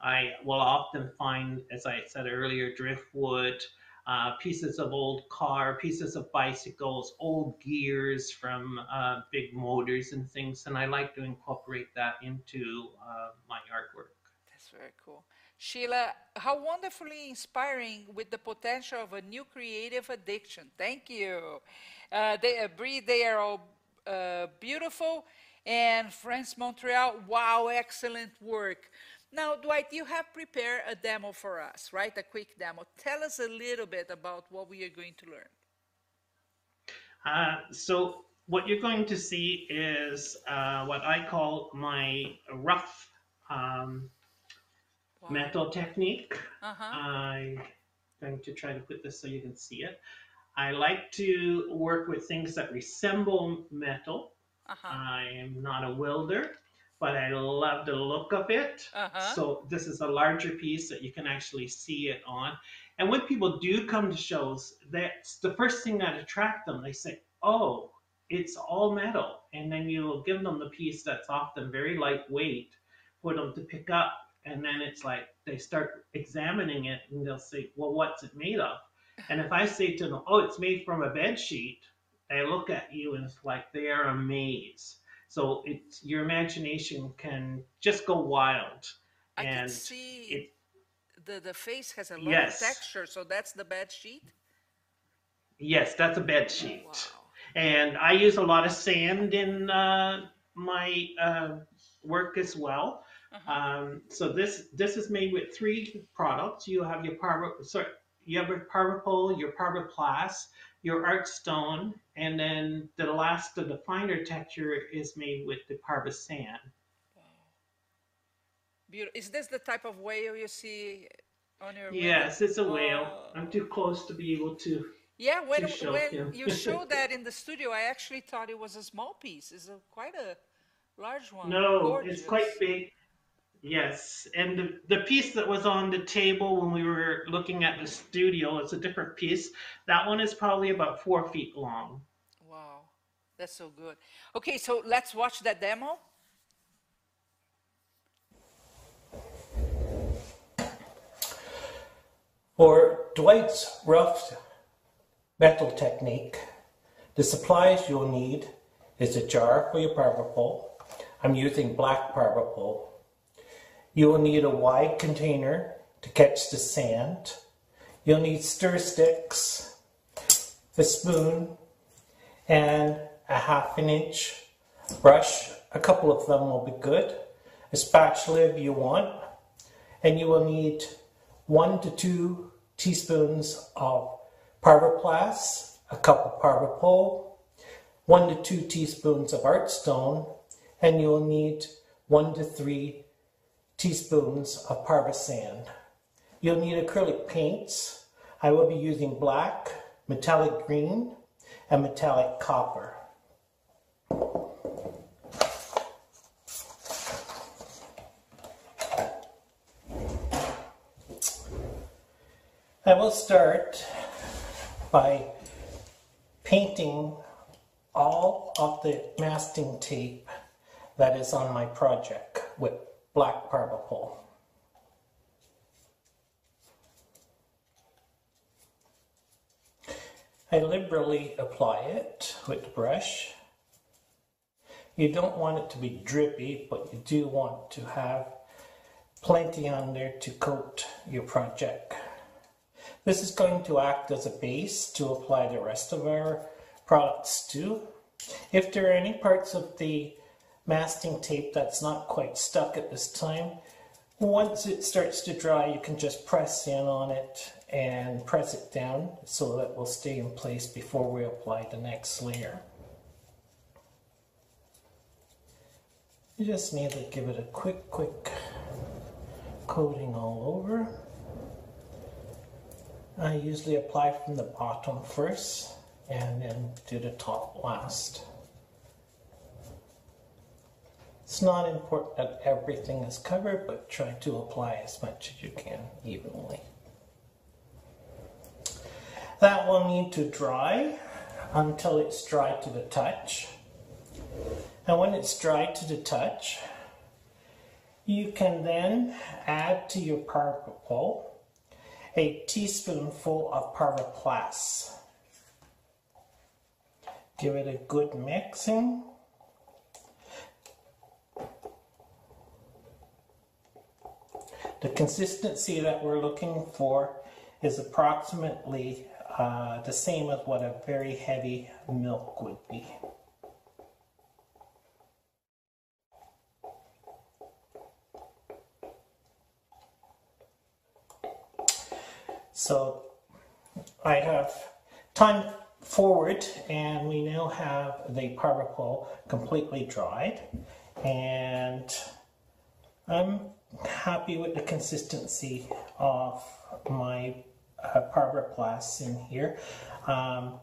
Speaker 2: I will often find, as I said earlier, driftwood, uh, pieces of old car, pieces of bicycles, old gears from uh, big motors and things, and I like to incorporate that into uh, my artwork.
Speaker 1: That's very cool. Sheila, how wonderfully inspiring with the potential of a new creative addiction. Thank you. Uh, they, uh, Bree, they are all uh, beautiful. And France Montreal, wow, excellent work. Now, Dwight, you have prepared a demo for us, right? A quick demo. Tell us a little bit about what we are going to learn.
Speaker 4: Uh, so what you're going to see is uh, what I call my rough um,
Speaker 1: Wow.
Speaker 4: metal technique.
Speaker 1: Uh-huh.
Speaker 4: I'm going to try to put this so you can see it. I like to work with things that resemble metal.
Speaker 1: Uh-huh.
Speaker 4: I am not a welder, but I love the look of it.
Speaker 1: Uh-huh.
Speaker 4: So this is a larger piece that you can actually see it on. And when people do come to shows, that's the first thing that attract them. They say, "Oh, it's all metal," and then you'll give them the piece that's often very lightweight for them to pick up, and then it's like they start examining it, and they'll say, "Well, what's it made of?" And if I say to them, "Oh, it's made from a bed sheet," they look at you and it's like they are amazed. So it's your imagination can just go wild.
Speaker 1: I can
Speaker 4: and
Speaker 1: see
Speaker 4: it-
Speaker 1: the, the face has a lot
Speaker 4: Yes.
Speaker 1: of texture, so that's the bed sheet?
Speaker 4: Yes, that's a bed sheet.
Speaker 1: Wow.
Speaker 4: And I use a lot of sand in uh, my uh, work as well.
Speaker 1: Uh-huh.
Speaker 4: Um, so this this is made with three products. You have your parva, sorry, you have your Paverpol, your Paverplast, your Art Stone, and then the last of the finer texture is made with the.
Speaker 1: Beautiful. Is this the type of whale you see on your window?
Speaker 4: Yes, it's a whale.
Speaker 1: Oh.
Speaker 4: I'm too close to be able to.
Speaker 1: Yeah, when,
Speaker 4: to show
Speaker 1: when
Speaker 4: him.
Speaker 1: you showed that in the studio, I actually thought it was a small piece. It's a, quite a large one.
Speaker 4: No, it's quite big. Yes, and the, the piece that was on the table when we were looking at the studio, it's a different piece. That one is probably about four feet long.
Speaker 1: Wow, that's so good. Okay, so let's watch that demo.
Speaker 2: For Dwight's rough metal technique, the supplies you'll need is a jar for your Paverpol. I'm using black Paverpol. You will need a wide container to catch the sand. You'll need stir sticks, a spoon, and a half an inch brush. A couple of them will be good. A spatula if you want. And you will need one to two teaspoons of Paverplast, a cup of Paverpol, one to two teaspoons of Artstone, and you'll need one to three teaspoons of Parvasand. You'll need acrylic paints. I will be using black, metallic green, and metallic copper. I will start by painting all of the masking tape that is on my project with black Paverpol. I liberally apply it with the brush. You don't want it to be drippy, but you do want to have plenty on there to coat your project. This is going to act as a base to apply the rest of our products to. If there are any parts of the masking tape that's not quite stuck at this time, once it starts to dry, you can just press in on it and press it down so that it will stay in place before we apply the next layer. You just need to give it a quick, quick coating all over. I usually apply from the bottom first and then do the top last. It's not important that everything is covered, but try to apply as much as you can evenly. That will need to dry until it's dry to the touch. And when it's dry to the touch, you can then add to your Paverpol a teaspoonful of Paverplast. Give it a good mixing. The consistency that we're looking for is approximately uh, the same as what a very heavy milk would be. So I have time forward and we now have the Paverpol completely dried and I'm happy with the consistency of my uh, Paverplast in here. Um,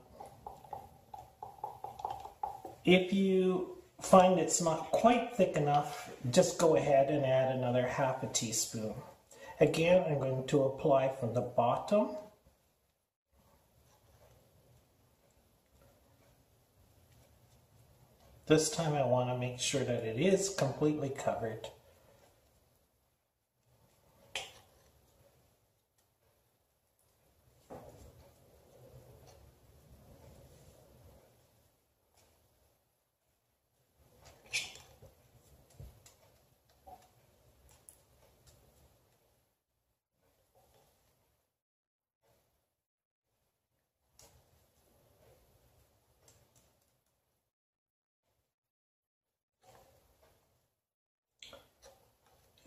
Speaker 2: if you find it's not quite thick enough, just go ahead and add another half a teaspoon. Again, I'm going to apply from the bottom. This time I want to make sure that it is completely covered.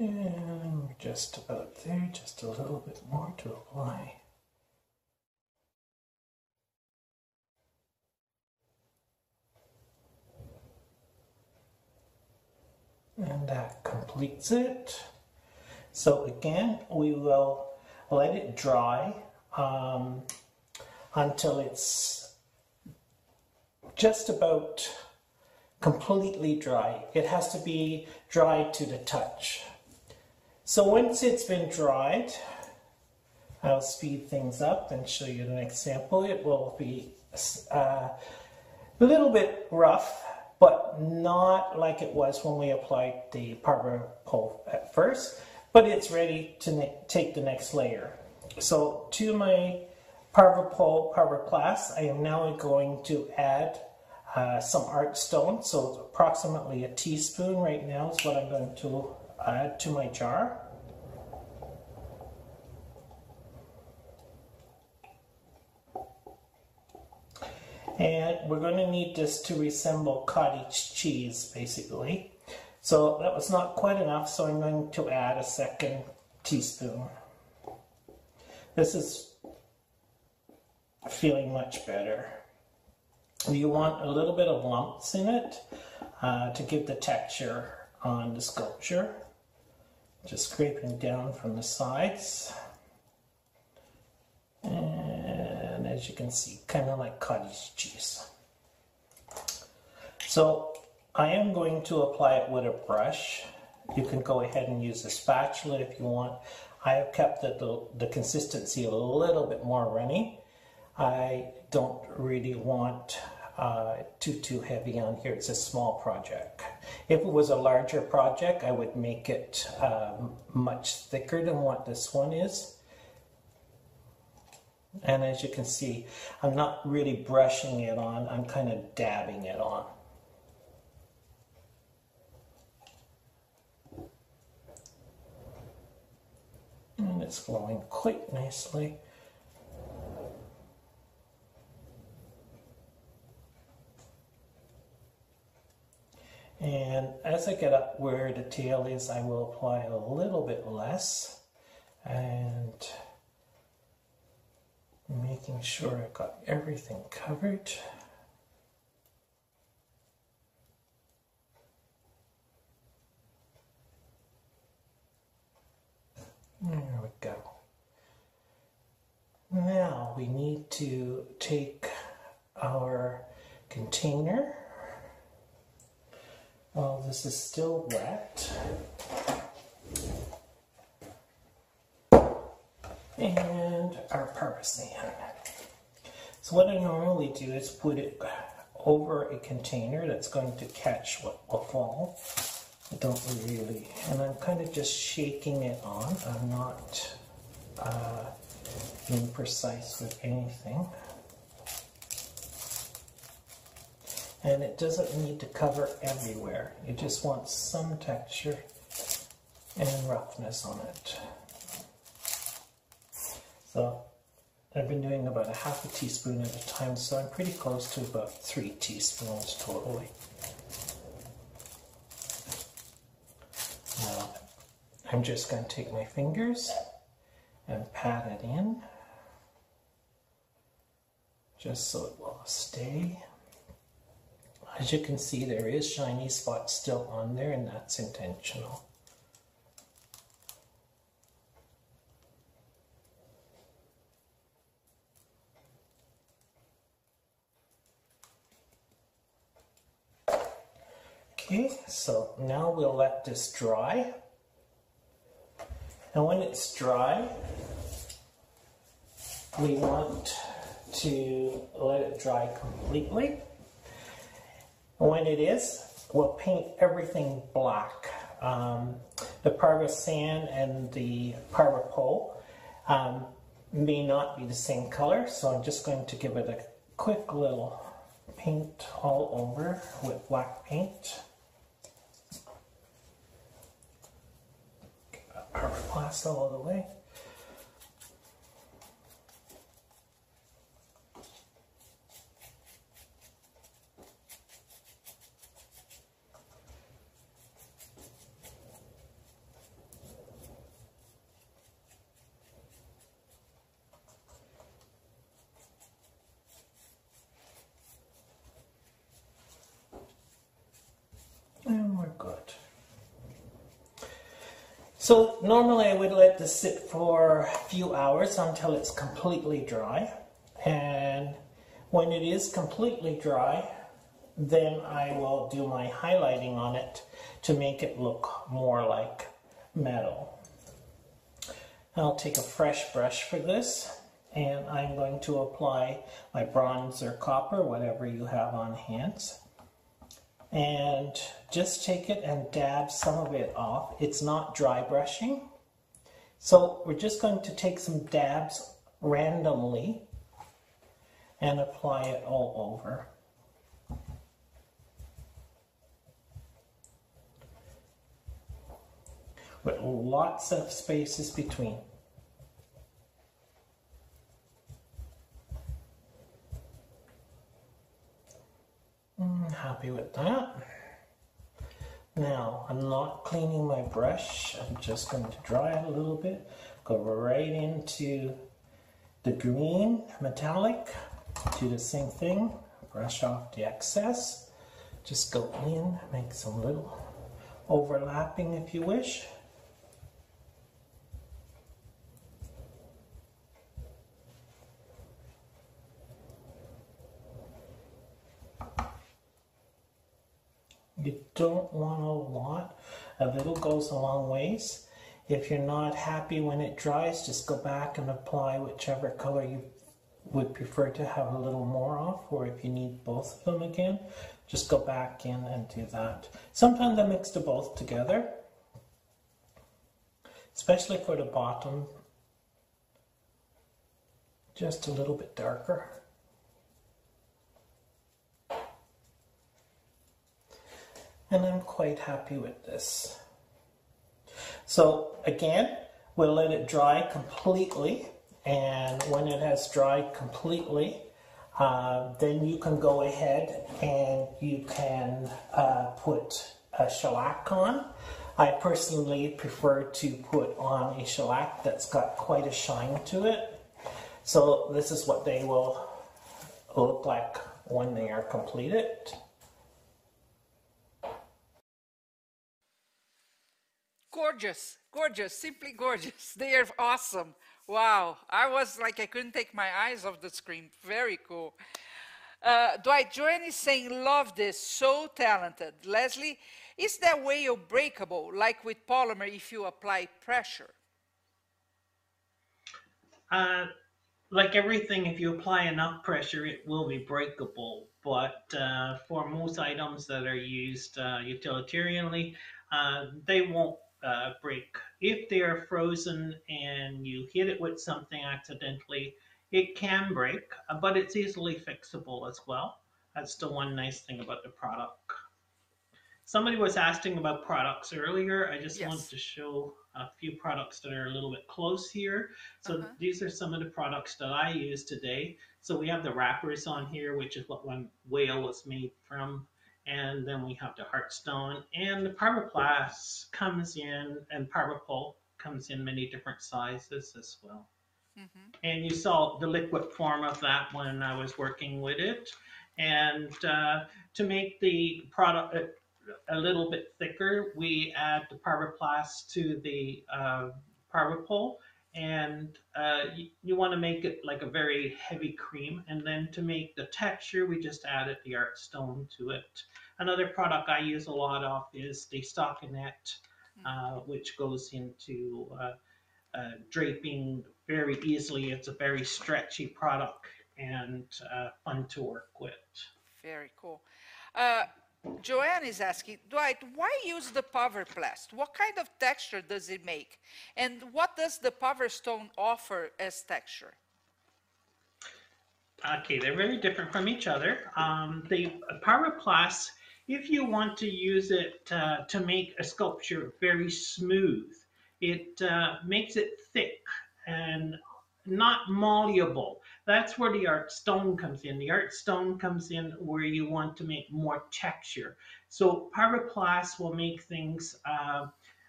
Speaker 2: And just about there, just a little bit more to apply. And that completes it. So again, we will let it dry um, until it's just about completely dry. It has to be dry to the touch. So once it's been dried, I'll speed things up and show you an example. It will be uh, a little bit rough, but not like it was when we applied the Paverpol at first, but it's ready to take the next layer. So to my Paverpol Paverplast, I am now going to add uh, some art stone. So approximately a teaspoon right now is what I'm going to add to my jar. And we're going to need this to resemble cottage cheese, basically. So that was not quite enough, so I'm going to add a second teaspoon. This is feeling much better. You want a little bit of lumps in it uh, to give the texture on the sculpture. Just scraping down from the sides. And as you can see, kind of like cottage cheese. So I am going to apply it with a brush. You can go ahead and use a spatula if you want. I have kept the, the, the consistency a little bit more runny. I don't really want uh, too, too heavy on here. It's a small project. If it was a larger project, I would make it um, much thicker than what this one is. And as you can see, I'm not really brushing it on, I'm kind of dabbing it on. And it's flowing quite nicely. And as I get up where the tail is, I will apply a little bit less and making sure I've got everything covered. There we go. Now we need to take our container while this is still wet. And our parmesan. So what I normally do is put it over a container that's going to catch what will fall. I don't really, and I'm kind of just shaking it on. I'm not uh, being precise with anything. And it doesn't need to cover everywhere. You just want some texture and roughness on it. So I've been doing about a half a teaspoon at a time, so I'm pretty close to about three teaspoons totally. Now I'm just going to take my fingers and pat it in just so it will stay. As you can see, there is shiny spots still on there and that's intentional. Okay, so now we'll let this dry. And when it's dry, we want to let it dry completely. When it is, we'll paint everything black. Um, the Parva sand and the Paverpol um, may not be the same color, so I'm just going to give it a quick little paint all over with black paint. Parva glass all the way. And we're good. So normally I would let this sit for a few hours until it's completely dry. And when it is completely dry, then I will do my highlighting on it to make it look more like metal. I'll take a fresh brush for this and I'm going to apply my bronze or copper, whatever you have on hands and just take it and dab some of it off. It's not dry brushing. So we're just going to take some dabs randomly and apply it all over. With lots of spaces between. Happy with that. Now, I'm not cleaning my brush. I'm just going to dry it a little bit. Go right into the green metallic. Do the same thing. Brush off the excess. Just go in, make some little overlapping if you wish. You don't want a lot. A little goes a long ways. If you're not happy when it dries, just go back and apply whichever color you would prefer to have a little more of, or if you need both of them again, just go back in and do that. Sometimes I mix the both together, especially for the bottom, just a little bit darker. And I'm quite happy with this. So again, we'll let it dry completely and when it has dried completely, uh, then you can go ahead and you can uh, put a shellac on. I personally prefer to put on a shellac that's got quite a shine to it. So this is what they will look like when they are completed.
Speaker 1: Gorgeous, gorgeous, simply gorgeous. They are awesome. Wow. I was like, I couldn't take my eyes off the screen. Very cool. Uh, Dwight, Joanne is saying, love this, so talented. Leslie, is that whale breakable, like with polymer, if you apply pressure?
Speaker 5: Uh, like everything, if you apply enough pressure, it will be breakable. But uh, for most items that are used uh, utilitarianly, uh, they won't uh, break. If they are frozen and you hit it with something accidentally, it can break, uh, but it's easily fixable as well. That's the one nice thing about the product. Somebody was asking about products earlier. I just
Speaker 1: Yes.
Speaker 5: wanted to show a few products that are a little bit close here. So
Speaker 1: Uh-huh.
Speaker 5: these are some of the products that I use today. So we have the wrappers on here, which is what one whale was made from. And then we have the Artstone and the Paverplast comes in and Paverpol comes in many different sizes as well.
Speaker 2: And you saw the liquid form of that when I was working with it. And uh, to make the product a, a little bit thicker, we add the Paverplast to the uh. And uh, you, you want to make it like a very heavy cream. And then to make the texture, we just added the art stone to it. Another product I use a lot of is the stockinette, uh, which goes into uh, uh, draping very easily. It's a very stretchy product and uh, fun to work with.
Speaker 1: Very cool. Joanne is asking, Dwight, why use the Paverplast? What kind of texture does it make? And what does the Power Stone offer as texture?
Speaker 2: Okay, they're very different from each other. Um, the Paverplast, if you want to use it uh, to make a sculpture very smooth, it uh, makes it thick and not malleable. That's where the art stone comes in. The art stone comes in where you want to make more texture. So Paverplast will make things uh,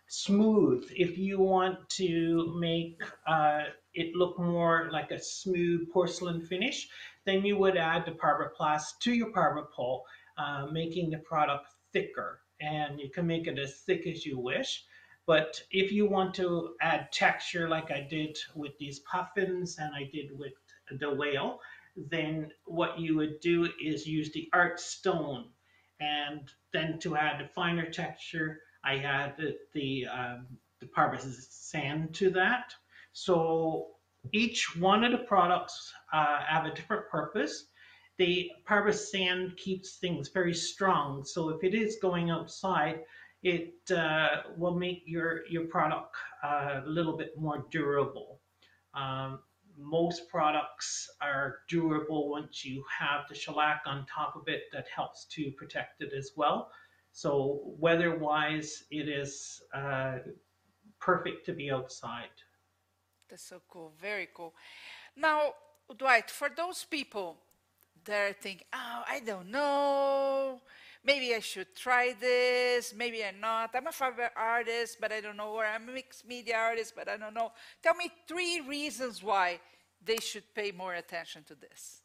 Speaker 2: smooth. If you want to make uh, it look more like a smooth porcelain finish, then you would add the Paverplast to your Paverpol, uh, making the product thicker. And you can make it as thick as you wish. But if you want to add texture like I did with these puffins and I did with the whale, then what you would do is use the art stone. And then to add a finer texture, I added the, um, the Parvis sand to that. So each one of the products uh, have a different purpose. The Parvis sand keeps things very strong. So if it is going outside, it uh, will make your, your product uh, a little bit more durable. Um, most products are durable once you have the shellac on top of it that helps to protect it as well. So weather-wise, it is uh, perfect to be outside.
Speaker 1: That's so cool, very cool. Now, Dwight, for those people that think, oh, I don't know, maybe I should try this, maybe I'm not. I'm a fiber artist, but I don't know, or I'm a mixed media artist, but I don't know. Tell me three reasons why they should pay more attention to this.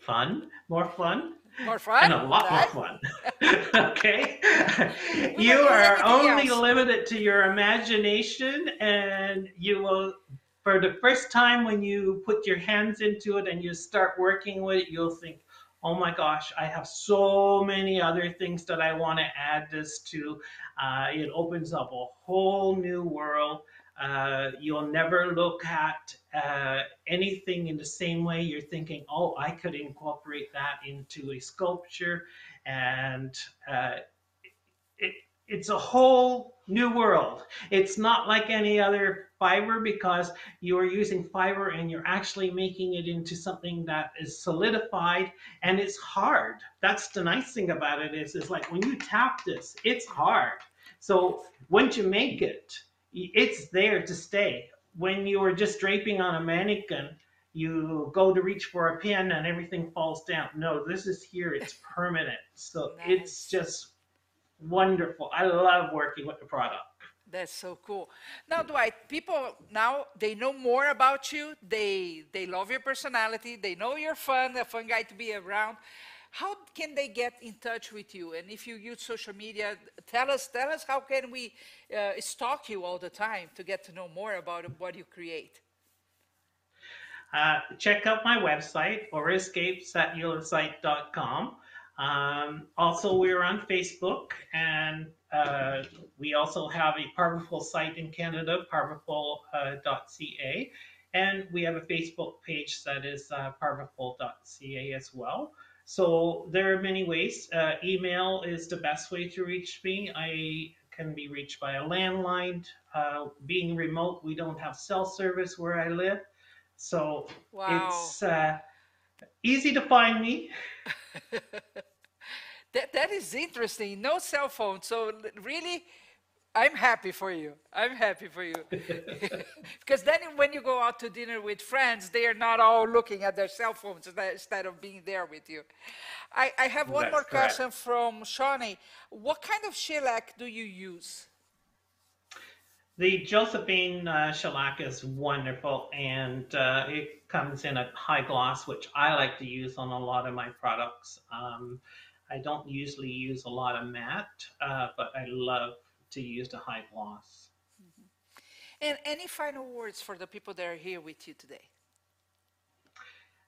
Speaker 2: Fun, more fun,
Speaker 1: More fun?
Speaker 2: and a lot
Speaker 1: right?
Speaker 2: more fun. okay? You are only
Speaker 1: else.
Speaker 2: limited to your imagination, and you will, for the first time when you put your hands into it and you start working with it, you'll think, oh my gosh, I have so many other things that I want to add this to. Uh, it opens up a whole new world. Uh, you'll never look at uh, anything in the same way. You're thinking, oh, I could incorporate that into a sculpture. And uh, it's a whole new world. It's not like any other fiber because you are using fiber and you're actually making it into something that is solidified and it's hard. That's the nice thing about it is, is like when you tap this, it's hard. So once you make it, it's there to stay. When you are just draping on a mannequin, you go to reach for a pin and everything falls down. No, this is here, it's permanent. So it's just wonderful. I love working with the product.
Speaker 1: That's so cool. Now, Dwight, people now they know more about you. They they love your personality. They know you're fun, a fun guy to be around. How can they get in touch with you? And if you use social media, tell us tell us how can we uh, stalk you all the time to get to know more about what you create.
Speaker 2: Uh, check out my website, orascapes.eulasite.com. Um, also, we're on Facebook, and uh, we also have a Paverpol site in Canada, paverpol.ca, and we have a Facebook page that is uh, as well. So there are many ways. Uh, email is the best way to reach me. I can be reached by a landline. Uh, being remote, we don't have cell service where I live. So
Speaker 1: Wow.
Speaker 2: it's uh, easy to find me.
Speaker 1: That, that is interesting. No cell phone. So really, I'm happy for you. I'm happy for you. because then when you go out to dinner with friends, they are not all looking at their cell phones instead- of being there with you. I, I have one
Speaker 2: That's
Speaker 1: more
Speaker 2: correct.
Speaker 1: question from Shawnee. What kind of shellac do you use?
Speaker 2: The Josephine uh, shellac is wonderful, and uh, it comes in a high gloss, which I like to use on a lot of my products. Um, I don't usually use a lot of matte, uh, but I love to use the high gloss.
Speaker 1: And any final words for the people that are here with you today?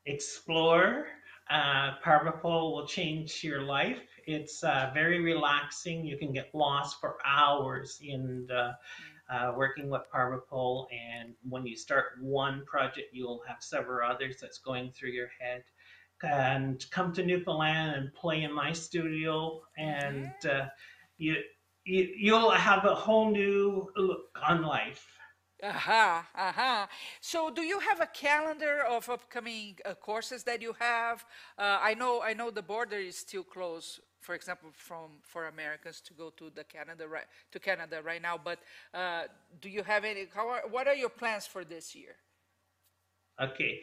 Speaker 2: Explore. Uh, will change your life. It's uh, very relaxing. You can get lost for hours in the, uh, working with Paverpol. And when you start one project, you'll have several others that's going through your head. And come to Newfoundland and play in my studio, and uh, you, you you'll have a whole new look on life.
Speaker 1: Aha, aha. So, do you have a calendar of upcoming uh, courses that you have? Uh, I know, I know the border is still closed. For example, from for Americans to go to the Canada right to Canada right now. But uh, do you have any? How are, what are your plans for this year?
Speaker 2: Okay.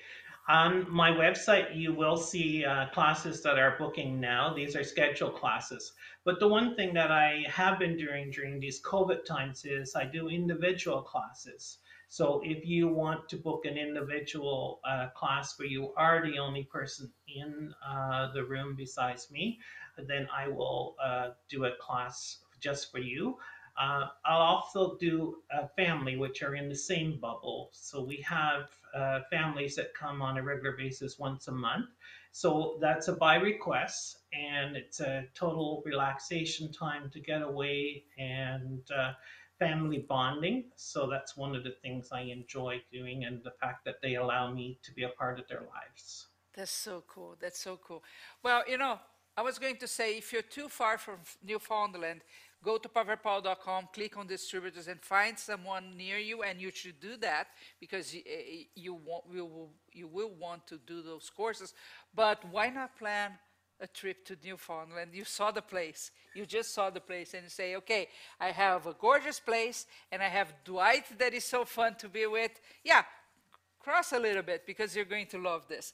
Speaker 2: On my website, you will see uh, classes that are booking now. These are scheduled classes. But the one thing that I have been doing during these COVID times is I do individual classes. So if you want to book an individual uh, class where you are the only person in uh, the room besides me, then I will uh, do a class just for you. Uh, I'll also do a family, which are in the same bubble. So we have uh, families that come on a regular basis once a month. So that's a by request, and it's a total relaxation time to get away and uh, family bonding. So that's one of the things I enjoy doing, and the fact that they allow me to be a part of their lives.
Speaker 1: That's so cool. That's so cool. Well, you know, I was going to say if you're too far from Newfoundland, go to paverpol.com, click on distributors, and find someone near you. And you should do that because you, eh, you, want, you, will, you will want to do those courses. But why not plan a trip to Newfoundland? You saw the place. You just saw the place, and you say, okay, I have a gorgeous place, and I have Dwight that is so fun to be with. Yeah, cross a little bit because you're going to love this.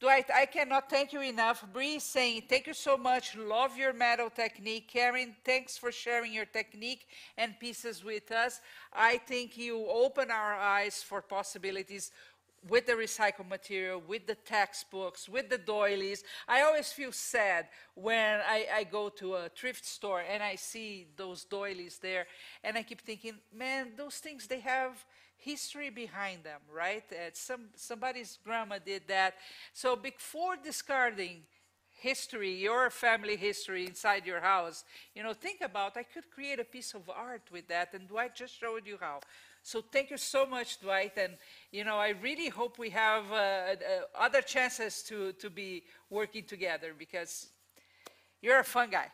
Speaker 1: Dwight, I cannot thank you enough. Bree saying, thank you so much. Love your metal technique. Karen, thanks for sharing your technique and pieces with us. I think you open our eyes for possibilities with the recycled material, with the textbooks, with the doilies. I always feel sad when I, I, go to a thrift store and I see those doilies there, and I keep thinking, man, those things they have history behind them, right? Uh, some, somebody's grandma did that. So before discarding history, your family history inside your house, you know, think about, I could create a piece of art with that, and Dwight just showed you how. So thank you so much, Dwight, and, you know, I really hope we have uh, uh, other chances to, to be working together, because you're a fun guy.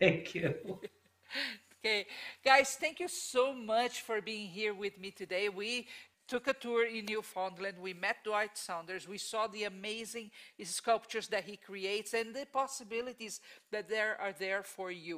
Speaker 2: Thank you.
Speaker 1: Okay, guys, thank you so much for being here with me today. We took a tour in Newfoundland. We met Dwight Saunders. We saw the amazing sculptures that he creates and the possibilities that there are there for you.